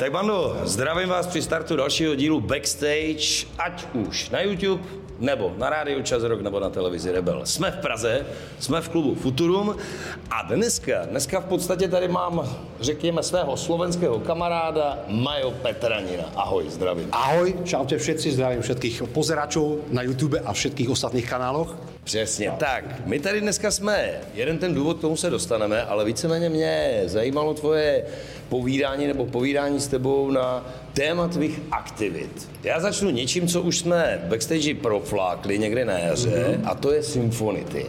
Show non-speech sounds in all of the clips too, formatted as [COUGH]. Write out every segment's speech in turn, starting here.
Tak bando, zdravím vás při startu dalšího dílu Backstage, ať už na YouTube, nebo na rádiu Čas Rok, nebo na televizi Rebel. Jsme v Praze, jsme v klubu Futurum a dneska, dneska v podstatě tady mám, řekněme, svého slovenského kamaráda Majo Petranina. Ahoj, zdravím. Ahoj, čaute všetci, zdravím všetkých pozeračů na YouTube a všetkých ostatných kanáloch. Přesně tak. My tady dneska jsme, jeden ten důvod, k tomu se dostaneme, ale víceméně mě zajímalo tvoje povídání nebo povídání s tebou na téma tvých aktivit. Já začnu něčím, co už jsme backstage proflákli někde na jaře, mm-hmm. a to je Symfonity.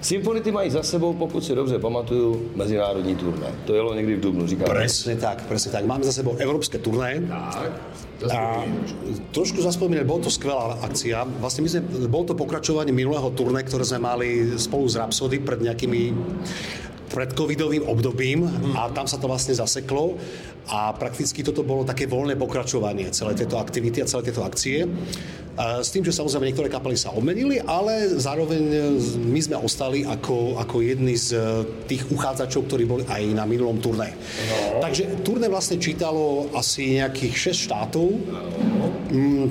Symfonity mají za sebou, pokud si dobře pamatuju, mezinárodní turné. To jelo někdy v Dubnu, říkám. Presne tak, presne tak. Máme za sebou európske turné. Tak. A trošku zaspomínať, bol to skvelá akcia. Vlastne my sme, bol to pokračovanie minulého turné, ktoré sme mali spolu s Rhapsody pred nejakými pred covidovým obdobím a tam sa to vlastne zaseklo a prakticky toto bolo také voľné pokračovanie celé tieto aktivity a celé tieto akcie. S tým, že samozrejme niektoré kapely sa obmenili, ale zároveň my sme ostali ako, ako jedni z tých uchádzačov, ktorí boli aj na minulom turné. No. Takže turné vlastne čítalo asi nejakých 6 štátov. Mm,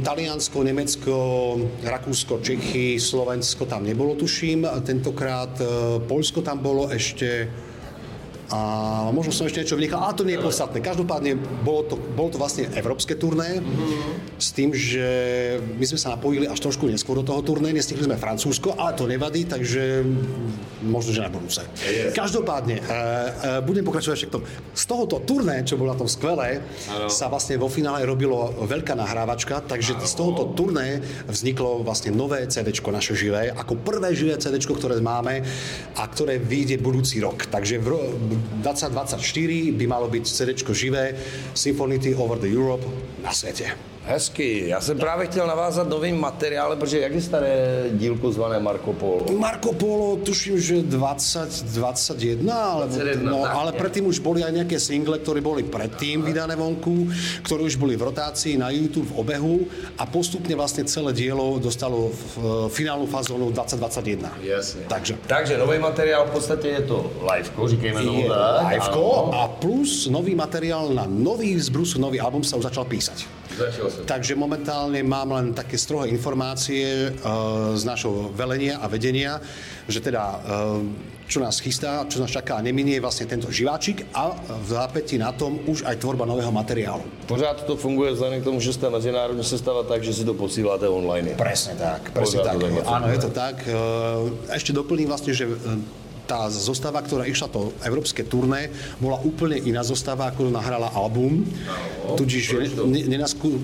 Taliansko, Nemecko, Rakúsko, Čechy, Slovensko tam nebolo, tuším. Tentokrát e, Poľsko tam bolo ešte a možno som ešte niečo vynechal, ale to nie je podstatné. Každopádne bolo to, bolo to vlastne európske turné mm-hmm. s tým, že my sme sa napojili až trošku neskôr do toho turné, nestihli sme Francúzsko, ale to nevadí, takže možno, že na budúce. Yes. Každopádne, uh, uh, budem pokračovať ešte k tomu. Z tohoto turné, čo bolo na tom skvelé, ano. sa vlastne vo finále robilo veľká nahrávačka, takže ano. z tohoto turné vzniklo vlastne nové CD naše živé, ako prvé živé CD, ktoré máme a ktoré vyjde budúci rok. Takže v, 2024 by malo byť CD živé Symphony Over the Europe na svete. Hezky. Já jsem právě chtěl navázat novým materiálem, protože jak je staré dílko zvané Marco Polo? Marco Polo, tuším, že 20, 21, alebo, 21 no, ale predtým už boli aj nejaké single, ktoré boli predtým vydané vonku, ktoré už boli v rotácii na YouTube v obehu a postupne vlastne celé dielo dostalo v finálnu fazónu 2021. Jasne. Takže. Takže nový materiál v podstate je to liveko, říkejme tomu Liveko a plus nový materiál na nový z Bruce, nový album sa už začal písať. Takže momentálne mám len také strohé informácie uh, z našho velenia a vedenia, že teda uh, čo nás chystá, čo nás čaká a neminie vlastne tento živáčik a v zápäti na tom už aj tvorba nového materiálu. Pořád to funguje vzhľadom k tomu, že ste medzinárodne sestava tak, že si to posíláte online. Presne tak, presne Pořád tak. Áno, je to tak. Ešte doplním vlastne, že tá zostava, ktorá išla to európske turné, bola úplne iná zostava, ako nahrala album. No, Tudíž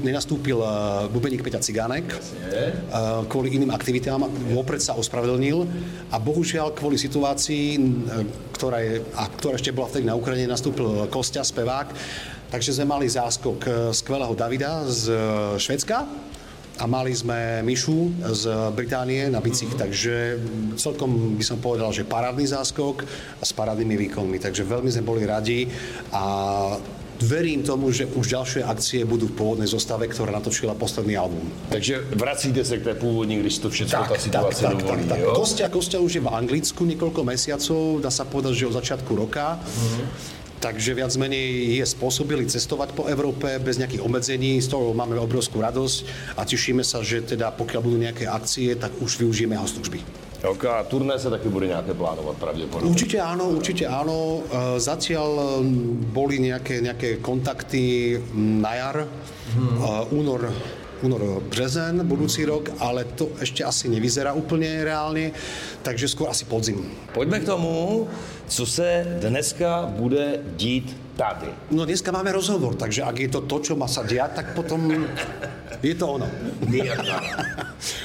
nenastúpil eh, bubeník Peťa Cigánek Jasne. Eh, kvôli iným aktivitám, vopred sa ospravedlnil a bohužiaľ kvôli situácii, eh, ktorá, je, a ktorá ešte bola vtedy na Ukrajine, nastúpil Kostia, spevák, takže sme mali záskok skvelého Davida z Švedska, a mali sme Mišu z Británie na bicích, takže celkom by som povedal, že parádny záskok a s parádnymi výkonmi, takže veľmi sme boli radi a verím tomu, že už ďalšie akcie budú v pôvodnej zostave, ktorá natočila posledný album. Takže vracíte sa k tej pôvodní, když to všetko tak, tá situácia tak, dovolí, tak, tak. Kostia, Kostia už je v Anglicku niekoľko mesiacov, dá sa povedať, že od začiatku roka. Mm-hmm takže viac menej je spôsobili cestovať po Európe bez nejakých obmedzení, z toho máme obrovskú radosť a tešíme sa, že teda pokiaľ budú nejaké akcie, tak už využijeme jeho služby. Ok, a turné sa taky bude nejaké plánovať pravdepodobne? Určite áno, určite áno. E, zatiaľ boli nejaké, nejaké kontakty na jar, hmm. únor únor, březen budúci rok, ale to ešte asi nevyzerá úplne reálne, takže skôr asi podzim. Poďme k tomu, co se dneska bude dít tady. No dneska máme rozhovor, takže ak je to to, čo má sa diať, tak potom je to ono.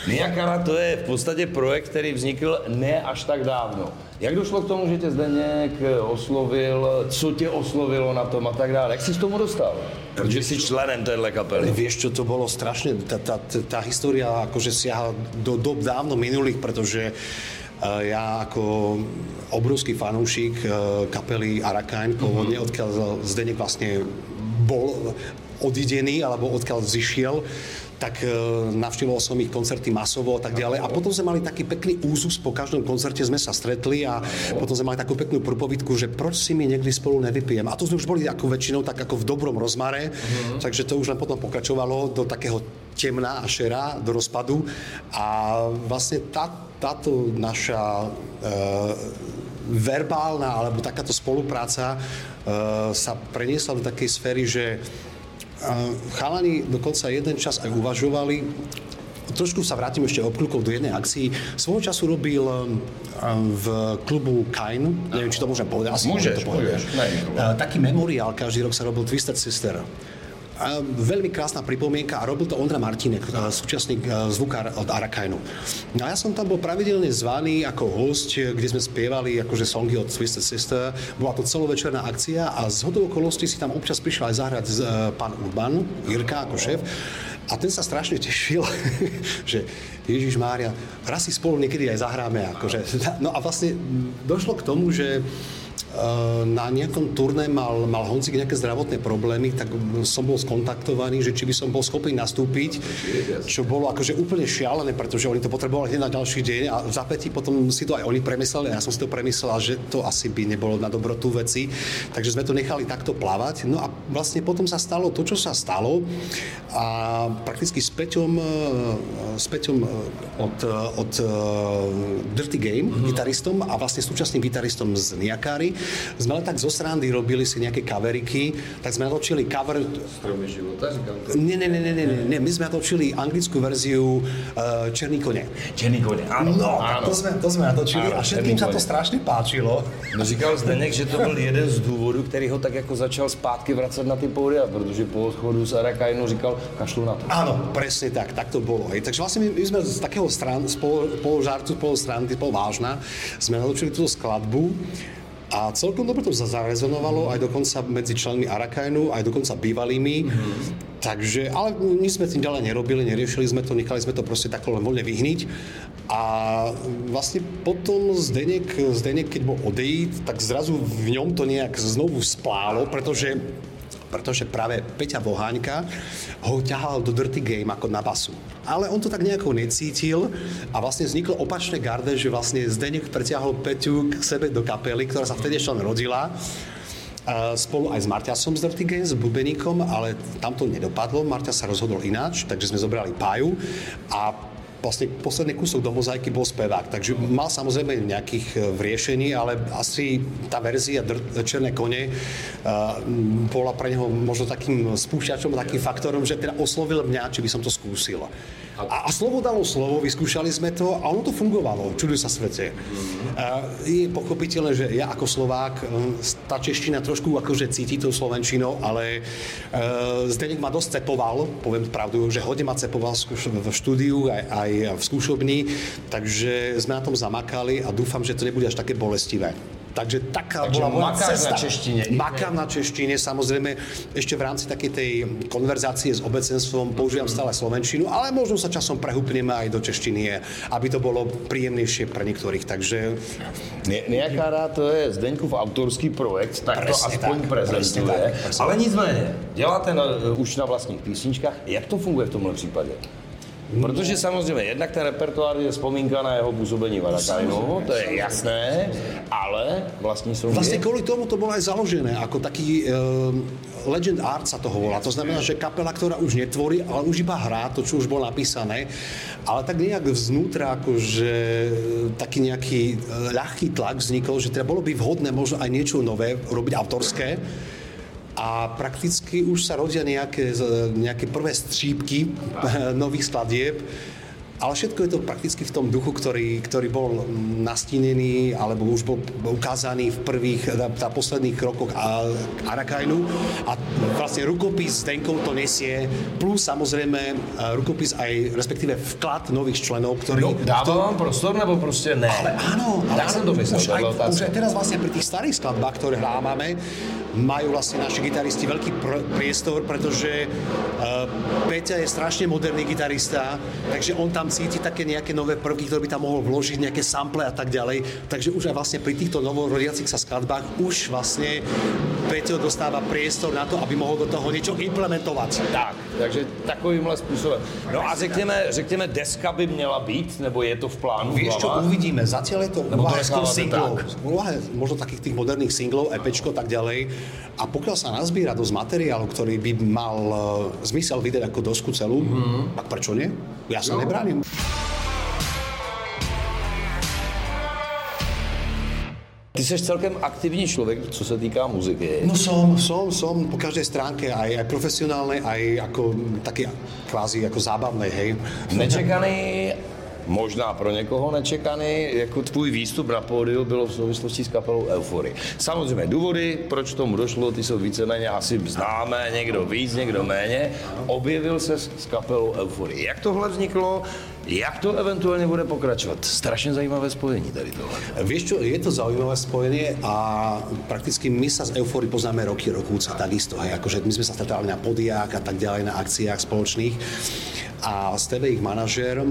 Niakara to je v podstatě projekt, který vznikl ne až tak dávno. Jak došlo k tomu, že tě Zdeněk oslovil, co tě oslovilo na tom a tak dále? Jak jsi k tomu dostal? Protože jsi členem téhle kapely. Vieš, čo to bolo strašne, tá, tá, tá história akože siaha do dob dávno minulých, pretože ja ako obrovský fanúšik kapely Arakain, pôvodne, mm-hmm. odkiaľ Zdenek vlastne bol odidený, alebo odkiaľ zišiel, tak e, navštívoval som ich koncerty masovo a tak ďalej. A potom sme mali taký pekný úzus, po každom koncerte sme sa stretli a potom sme mali takú peknú prúpovidku, že proč si my niekdy spolu nevypijem. A to sme už boli ako väčšinou tak ako v dobrom rozmare, uh-huh. takže to už len potom pokračovalo do takého temná a šera, do rozpadu. A vlastne tá, táto naša e, verbálna alebo takáto spolupráca uh, sa preniesla do takej sféry, že Chalani dokonca jeden čas aj uvažovali, trošku sa vrátim ešte obkľukov do jednej akcii. Svojho času robil v klubu Kain, neviem, či to môžem povedať, asi môžeš, to povedať. Môžeš, taký memoriál, každý rok sa robil Twisted Sister. Veľmi krásna pripomienka a robil to Ondra Martinek, súčasný zvukár od Arakajnu. No a ja som tam bol pravidelne zvaný ako host, kde sme spievali akože songy od Twisted Sister. Bola to celovečerná akcia a z hodou okolností si tam občas prišiel aj zahrať z, uh, pán Urban, Jirka ako šéf. A ten sa strašne tešil, [LAUGHS] že Ježiš Mária, raz si spolu niekedy aj zahráme. Akože. No a vlastne došlo k tomu, že na nejakom turné mal, mal Honcik nejaké zdravotné problémy, tak som bol skontaktovaný, že či by som bol schopný nastúpiť, čo bolo akože úplne šialené, pretože oni to potrebovali hneď na ďalší deň a v zapätí potom si to aj oni premysleli a ja som si to premyslel, že to asi by nebolo na dobrotu veci, takže sme to nechali takto plávať. No a vlastne potom sa stalo to, čo sa stalo a prakticky s Peťom, eh, s Peťom eh, od, od Dirty Game, mm-hmm. gitaristom a vlastne súčasným gitaristom z Niakári, sme len tak zo srandy robili si nejaké kaveriky, tak sme natočili cover... Stromy života. Nie, nie, nie, nie, nie, nie, my sme natočili anglickú verziu uh, Černý kone. Černý kone, áno. No, áno. To, sme, to sme natočili áno, a všetkým sa to strašne páčilo. No říkal Zdeněk, že to byl jeden z důvodů, který ho tak jako začal zpátky vracet na ty pódia, protože po odchodu z Arakajnu říkal, kašlu na to. Áno, presne tak, tak to bolo. Hej. Takže vlastne my, my sme z takého stran, spolu, spolu žartu, spolu strany, spolu vážna, sme natočili túto skladbu a celkom dobre to zarezonovalo aj dokonca medzi členmi Arakajnu, aj dokonca bývalými. Mm-hmm. Takže, ale nič sme tým ďalej nerobili, neriešili sme to, nechali sme to proste takto len voľne vyhniť. A vlastne potom Zdenek, Zdenek keď bol odejít, tak zrazu v ňom to nejak znovu splálo, pretože pretože práve Peťa Boháňka ho ťahal do Dirty Game ako na basu. Ale on to tak nejako necítil a vlastne vzniklo opačné garde, že vlastne Zdenek preťahol Peťu k sebe do kapely, ktorá sa vtedy ešte len rodila spolu aj s Marťasom z Dirty Games, s Bubeníkom, ale tam to nedopadlo. Marťa sa rozhodol ináč, takže sme zobrali Páju a vlastne posledný kúsok do mozaiky bol spevák, takže mal samozrejme nejakých e, riešení, ale asi tá verzia Dr- Černé kone uh, bola pre neho možno takým spúšťačom, takým faktorom, že teda oslovil mňa, či by som to skúsil. A, a slovo dalo slovo, vyskúšali sme to a ono to fungovalo, čuduj sa svete. Mm-hmm. je pochopiteľné, že ja ako Slovák, tá čeština trošku akože cíti tou Slovenčinou, ale uh, Zdenek ma dosť cepoval, poviem pravdu, že hodne ma cepoval v štúdiu aj, aj v skúšobni, takže sme na tom zamakali a dúfam, že to nebude až také bolestivé. Takže taká Takže bola moja cesta. na češtine. Makám na češtine, samozrejme ešte v rámci takej tej konverzácie s obecenstvom používam stále slovenčinu, ale možno sa časom prehúpneme aj do češtiny, aby to bolo príjemnejšie pre niektorých. Takže... Nejaká to je Zdeňkov autorský projekt, tak presne to aspoň tak, prezentuje. Tak, ale nicméně, děláte na, už na vlastních písničkách. Jak to funguje v tomhle případě? Protože samozřejmě jednak ten repertoár je vzpomínka na jeho působení v Arakajnu, to je jasné, ale vlastní songy... Vlastne kvôli tomu to bolo aj založené, ako taký uh, legend art sa toho volá. To znamená, že kapela, ktorá už netvorí, ale už iba hrá to, čo už bolo napísané, ale tak nejak vznútra akože taký nejaký uh, ľahký tlak vznikol, že teda bolo by vhodné možno aj niečo nové robiť autorské, a prakticky už sa rodia nejaké, nejaké prvé střípky [LAUGHS] nových skladieb ale všetko je to prakticky v tom duchu, ktorý, ktorý bol nastínený alebo už bol ukázaný v prvých, na, na posledných krokoch Arakajnu a vlastne rukopis s Denkou to nesie, plus samozrejme e, rukopis aj respektíve vklad nových členov, ktorí... No, dáva vám prostor, nebo proste ne? Ale áno, ale tak som to myslel, už, aj, už aj teraz vlastne pri tých starých skladbách, ktoré hrávame, majú vlastne naši gitaristi veľký pr- priestor, pretože uh, Peťa je strašne moderný gitarista, takže on tam cítiť také nejaké nové prvky, ktoré by tam mohol vložiť, nejaké sample a tak ďalej. Takže už aj vlastne pri týchto novorodiacich sa skladbách už vlastne Peťo dostáva priestor na to, aby mohol do toho niečo implementovať. Tak, takže takovýmhle způsobem. No a řekněme, řekněme, deska by měla být, nebo je to v plánu? Vieš čo, uvidíme. Zatiaľ je to úvaha tak? Úvaha možno takých tých moderných singlov, EPčko, tak ďalej. A pokiaľ sa nazbiera dosť materiálu, ktorý by mal uh, zmysel vydať ako dosku celú, mm-hmm. tak prečo nie? Ja sa nebránim. Ty jsi celkem aktivní člověk, co se týká muziky. No som, som, som po každej stránke, aj, aj profesionálnej, aj ako také kvázi ako zábavnej, hej. Nečekaný, možná pro někoho nečekaný, jako tvůj výstup na pódiu bylo v souvislosti s kapelou Eufory. Samozřejmě důvody, proč tomu došlo, ty jsou víceméně asi známé, někdo víc, někdo méně. Objevil se s kapelou Eufory. Jak tohle vzniklo? Jak to eventuálně bude pokračovat? Strašně zajímavé spojení tady tohle. Vieš čo, je to zaujímavé spojenie a prakticky my sa z Eufory poznáme roky, rokúca takisto, hej, akože my sme sa stretávali na podiách a tak ďalej, na akciách spoločných a TV ich manažér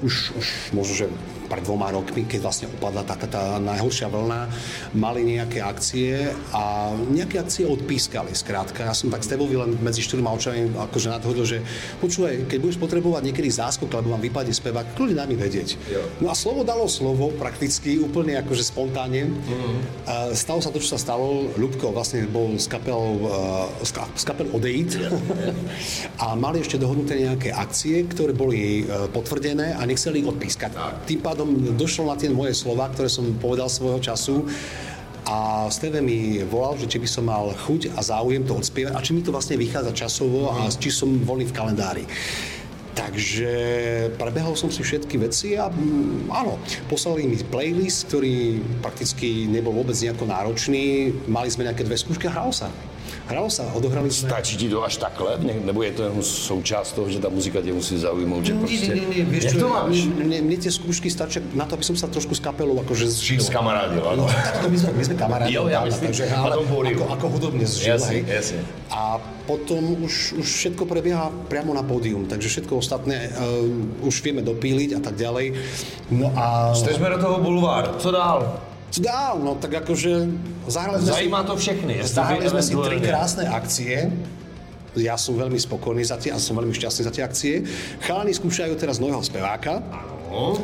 už, už možno, že pred dvoma rokmi, keď vlastne upadla taká tá najhoršia vlna, mali nejaké akcie a nejaké akcie odpískali, skrátka. Ja som tak s tebou len medzi štyrma očami akože nadhodil, že počúvaj, keď budeš potrebovať niekedy záskok, lebo vám vypadne spevák, kľudne dá mi vedieť. No a slovo dalo slovo, prakticky, úplne akože spontánne. Uh, stalo sa to, čo sa stalo. Ľubko vlastne bol s kapelou, uh, s ka- s kapelou Odeit [LAUGHS] a mali ešte dohodnuté nejaké akcie, ktoré boli uh, potvrdené a nechceli ich odpískať. Tým pádom došlo na tie moje slova, ktoré som povedal svojho času a Steve mi volal, že či by som mal chuť a záujem to odspievať a či mi to vlastne vychádza časovo a či som voľný v kalendári. Takže prebehol som si všetky veci a mm, áno, poslali mi playlist, ktorý prakticky nebol vôbec nejako náročný. Mali sme nejaké dve skúšky a hralo sa. Hralo sa, odohrali sme... Stačí ti to až takhle? Ne- Nebo je to jenom součást toho, že ta muzika tě musí zaujmout? Že Nie, prostě... nie, nie, nie, vieš čo, to máš? Mne, mne tie skúšky stačia na to, aby som sa trošku s kapelou akože zžil. S kamarádil, No, áno. tak to my sme, my sme kamarádi. Jo, ja myslím, takže, ale ako, ako hudobne zžil, Jasne, hej. jasne. A potom už, už všetko prebieha priamo na pódium, takže všetko ostatné uh, už vieme dopíliť a tak ďalej. No a... Stežme do toho bulvár. Co dál? Dál? No tak akože zahrali sme si... Zajímá to všechny. Zahrali sme si tri krásne akcie. Ja som veľmi spokojný za tie a som veľmi šťastný za tie akcie. Chalani skúšajú teraz nového speváka. No.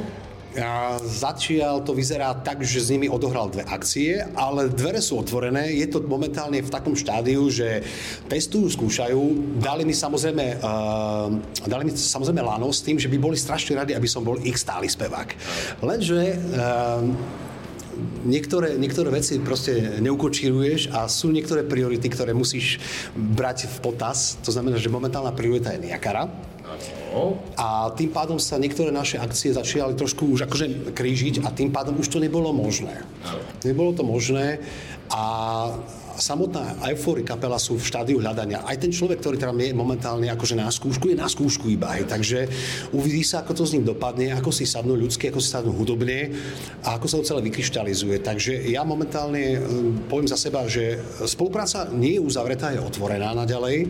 A zatiaľ to vyzerá tak, že s nimi odohral dve akcie, ale dvere sú otvorené. Je to momentálne v takom štádiu, že testujú, skúšajú. Dali mi samozrejme, uh, dali mi samozrejme lano s tým, že by boli strašne radi, aby som bol ich stály spevák. Lenže uh, niektoré, niektoré veci proste neukočíruješ a sú niektoré priority, ktoré musíš brať v potaz. To znamená, že momentálna priorita je Niakara. A tým pádom sa niektoré naše akcie začali trošku už akože krížiť a tým pádom už to nebolo možné. Nebolo to možné a samotná Euphory kapela sú v štádiu hľadania. Aj ten človek, ktorý tam je momentálne akože na skúšku, je na skúšku iba. Hej. Takže uvidí sa, ako to s ním dopadne, ako si sadnú ľudsky, ako si sadnú hudobne a ako sa to celé vykryštalizuje. Takže ja momentálne hm, poviem za seba, že spolupráca nie je uzavretá, je otvorená naďalej.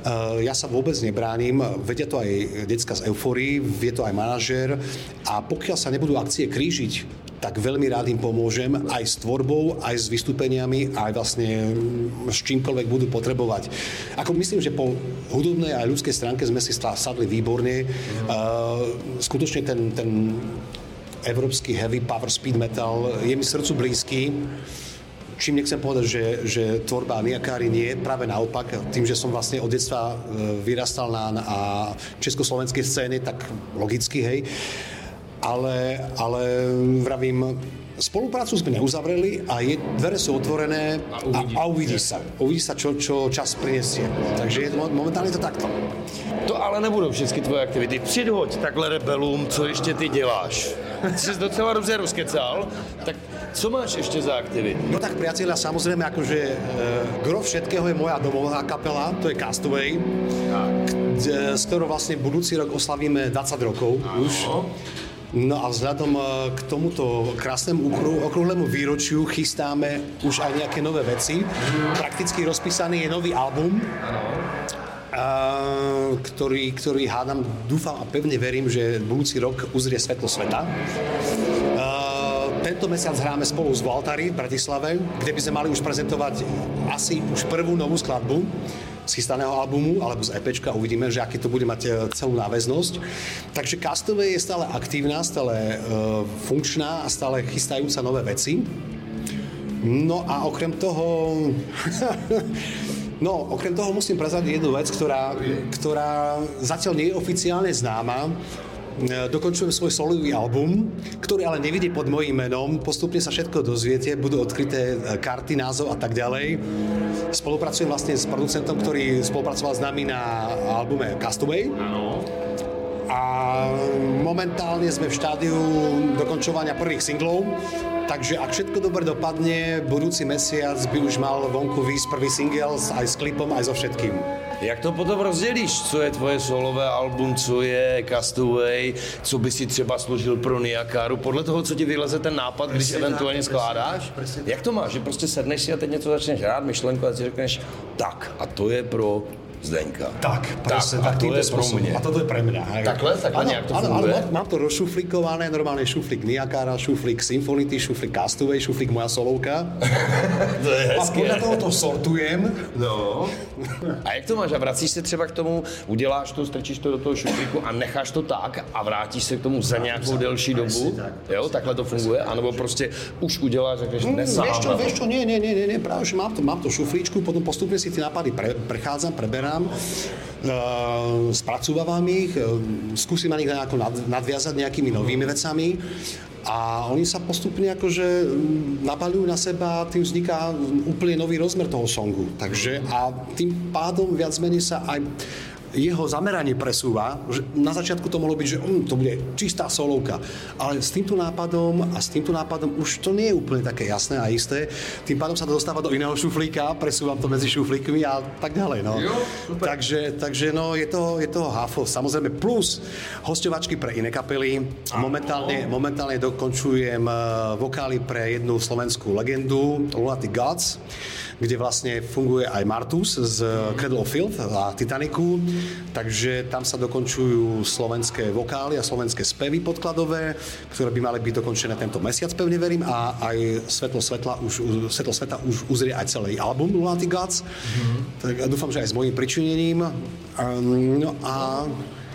Uh, ja sa vôbec nebránim, vedia to aj decka z Eufory, vie to aj manažér a pokiaľ sa nebudú akcie krížiť, tak veľmi rád im pomôžem aj s tvorbou, aj s vystúpeniami, aj vlastne mm, s čímkoľvek budú potrebovať. Ako myslím, že po hudobnej a ľudskej stránke sme si sadli výborne. Uh, skutočne ten, ten európsky heavy power speed metal je mi srdcu blízky. Čím nechcem povedať, že, že tvorba Niakári nie, práve naopak, tým, že som vlastne od detstva e, vyrastal na, na československej scéne, tak logicky, hej. Ale, ale vravím, spoluprácu sme neuzavreli a je, dvere sú otvorené a, uvidí. a uvidí sa. Uvidí sa, čo, čo čas prinesie. Takže je, mo- momentálne je to takto. To ale nebudou všechny tvoje aktivity. Přihoď takhle rebelům, co ještě ty děláš. Jsi docela dobře rozkecal, tak co máš ještě za aktivity? No tak priatelia, samozrejme, akože e, gro všetkého je moja domová kapela, to je Castaway, kde, s ktorou vlastne budúci rok oslavíme 20 rokov už. No a vzhľadom e, k tomuto krásnemu okru- okrúhlemu výročiu chystáme už aj nejaké nové veci. Prakticky rozpísaný je nový album. Uh, ktorý, ktorý hádam, dúfam a pevne verím, že budúci rok uzrie svetlo sveta. Uh, tento mesiac hráme spolu s Valtari v Bratislave, kde by sme mali už prezentovať asi už prvú novú skladbu chystaného albumu alebo z EPčka, uvidíme, že aký to bude mať e, celú náväznosť. Takže Castaway je stále aktívna, stále uh, funkčná a stále chystajúca nové veci. No a okrem toho... [LAUGHS] No, okrem toho musím prezradiť jednu vec, ktorá, ktorá zatiaľ nie je oficiálne známa. E, dokončujem svoj solový album, ktorý ale nevidí pod mojím menom. Postupne sa všetko dozviete, budú odkryté e, karty, názov a tak ďalej. Spolupracujem vlastne s producentom, ktorý spolupracoval s nami na albume Castaway. Áno. A momentálne sme v štádiu dokončovania prvých singlov Takže ak všetko dobre dopadne, budúci mesiac by už mal vonku výsť prvý single aj s klipom, aj so všetkým. Jak to potom rozdělíš? Co je tvoje solové album, co je Castaway, co by si třeba složil pro Niakáru? Podle toho, co ti vyleze ten nápad, když eventuálně skládáš? Jak to máš? Že prostě sedneš si a teď něco začneš hrát, myšlenku a si řekneš, tak a to je pro Zdeňka. Tak, presne, tak, tak, to je pro mňa. A toto je pre mňa. Hej. Takhle, takhle ano, nejak to funguje? Áno, mám, mám to rozšuflikované, normálne šuflik Niakára, šuflik Symphonity, šuflik Castaway, šuflik moja solovka. [LAUGHS] to je hezké. A podľa toho to sortujem. No. [LAUGHS] A jak to máš? A vracíš se třeba k tomu, uděláš to, strčíš to do toho šuflíku a necháš to tak a vrátíš se k tomu za nějakou delší dobu? Jo, takhle to funguje? A nebo prostě už uděláš, řekneš, mm, Vieš čo, vieš čo, nie, nie, nie, nie, práve, že mám to, mám to šuflíčku, potom postupne si tie nápady pre, prechádzam, preberám pozerám, uh, spracovávam ich, uh, skúsim na nich nejako nadviazať nejakými novými vecami a oni sa postupne akože mm, nabalujú na seba, tým vzniká úplne nový rozmer toho songu. Takže a tým pádom viac menej sa aj jeho zameranie presúva, že na začiatku to mohlo byť, že um, to bude čistá solovka, ale s týmto nápadom a s týmto nápadom už to nie je úplne také jasné a isté. Tým pádom sa to dostáva do iného šuflíka, presúvam to medzi šuflíkmi a tak ďalej. No. Jo, takže, takže no, je to, je to hafo. Samozrejme plus hostovačky pre iné kapely. Momentálne, momentálne dokončujem eh, vokály pre jednu slovenskú legendu, Lunatic Gods kde vlastne funguje aj Martus z Cradle of Filth a Titanicu, takže tam sa dokončujú slovenské vokály a slovenské spevy podkladové, ktoré by mali byť dokončené tento mesiac, pevne verím, a aj Svetlo, svetla už, Svetlo sveta už uzrie aj celý album Lunatic Gods, mm-hmm. tak dúfam, že aj s mojím pričinením. Um, no a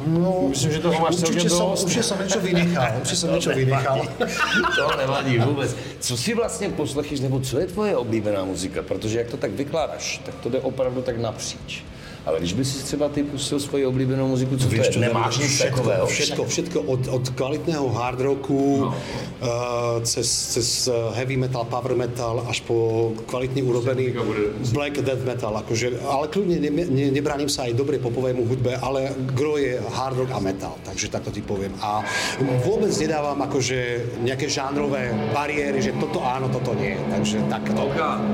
No, Myslím, že toho máš určitě jsem, určitě jsem něco vynechal. Určitě jsem něco vynechal. to nevadí vůbec. [LAUGHS] Co si vlastně poslechyš, nebo co je tvoje oblíbená muzika? Protože jak to tak vykládáš, tak to jde opravdu tak napříč. Ale když by si třeba ty pustil svoji oblíbenou muziku, co Víš, to je? Nemáš nic všetko, takového? Všetko, všetko od, od kvalitného hard rocku no. uh, cez, cez heavy metal, power metal až po kvalitne urobený black death metal. Akože, ale kľudne ne, ne, nebraním sa aj dobre popovému hudbe, ale gro je hard rock a metal, takže takto ti poviem. A vôbec nedávam akože nejaké žánrové bariéry, že toto áno, toto nie. Takže takto.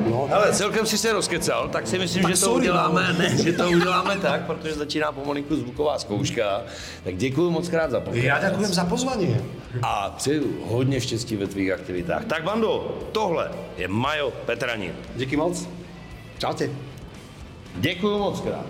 No. Ale celkem si se rozkecal, tak si myslím, tak že to uděláme, no. ne, že to uděláme tak, protože začíná pomalinku zvuková zkouška. Tak děkuji moc krát za pozvání. Já děkuji za pozvání. A přeju hodně štěstí ve tvých aktivitách. Tak Vando, tohle je Majo Petranin. Díky moc. Čaute. Děkuji moc krát.